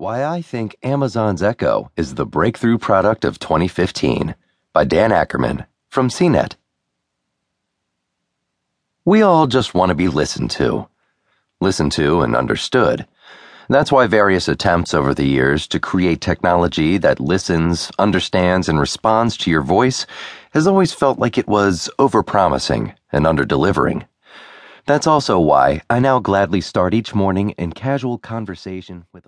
Why I Think Amazon's Echo is the Breakthrough Product of 2015 by Dan Ackerman from CNET. We all just want to be listened to. Listened to and understood. That's why various attempts over the years to create technology that listens, understands, and responds to your voice has always felt like it was overpromising and underdelivering. That's also why I now gladly start each morning in casual conversation with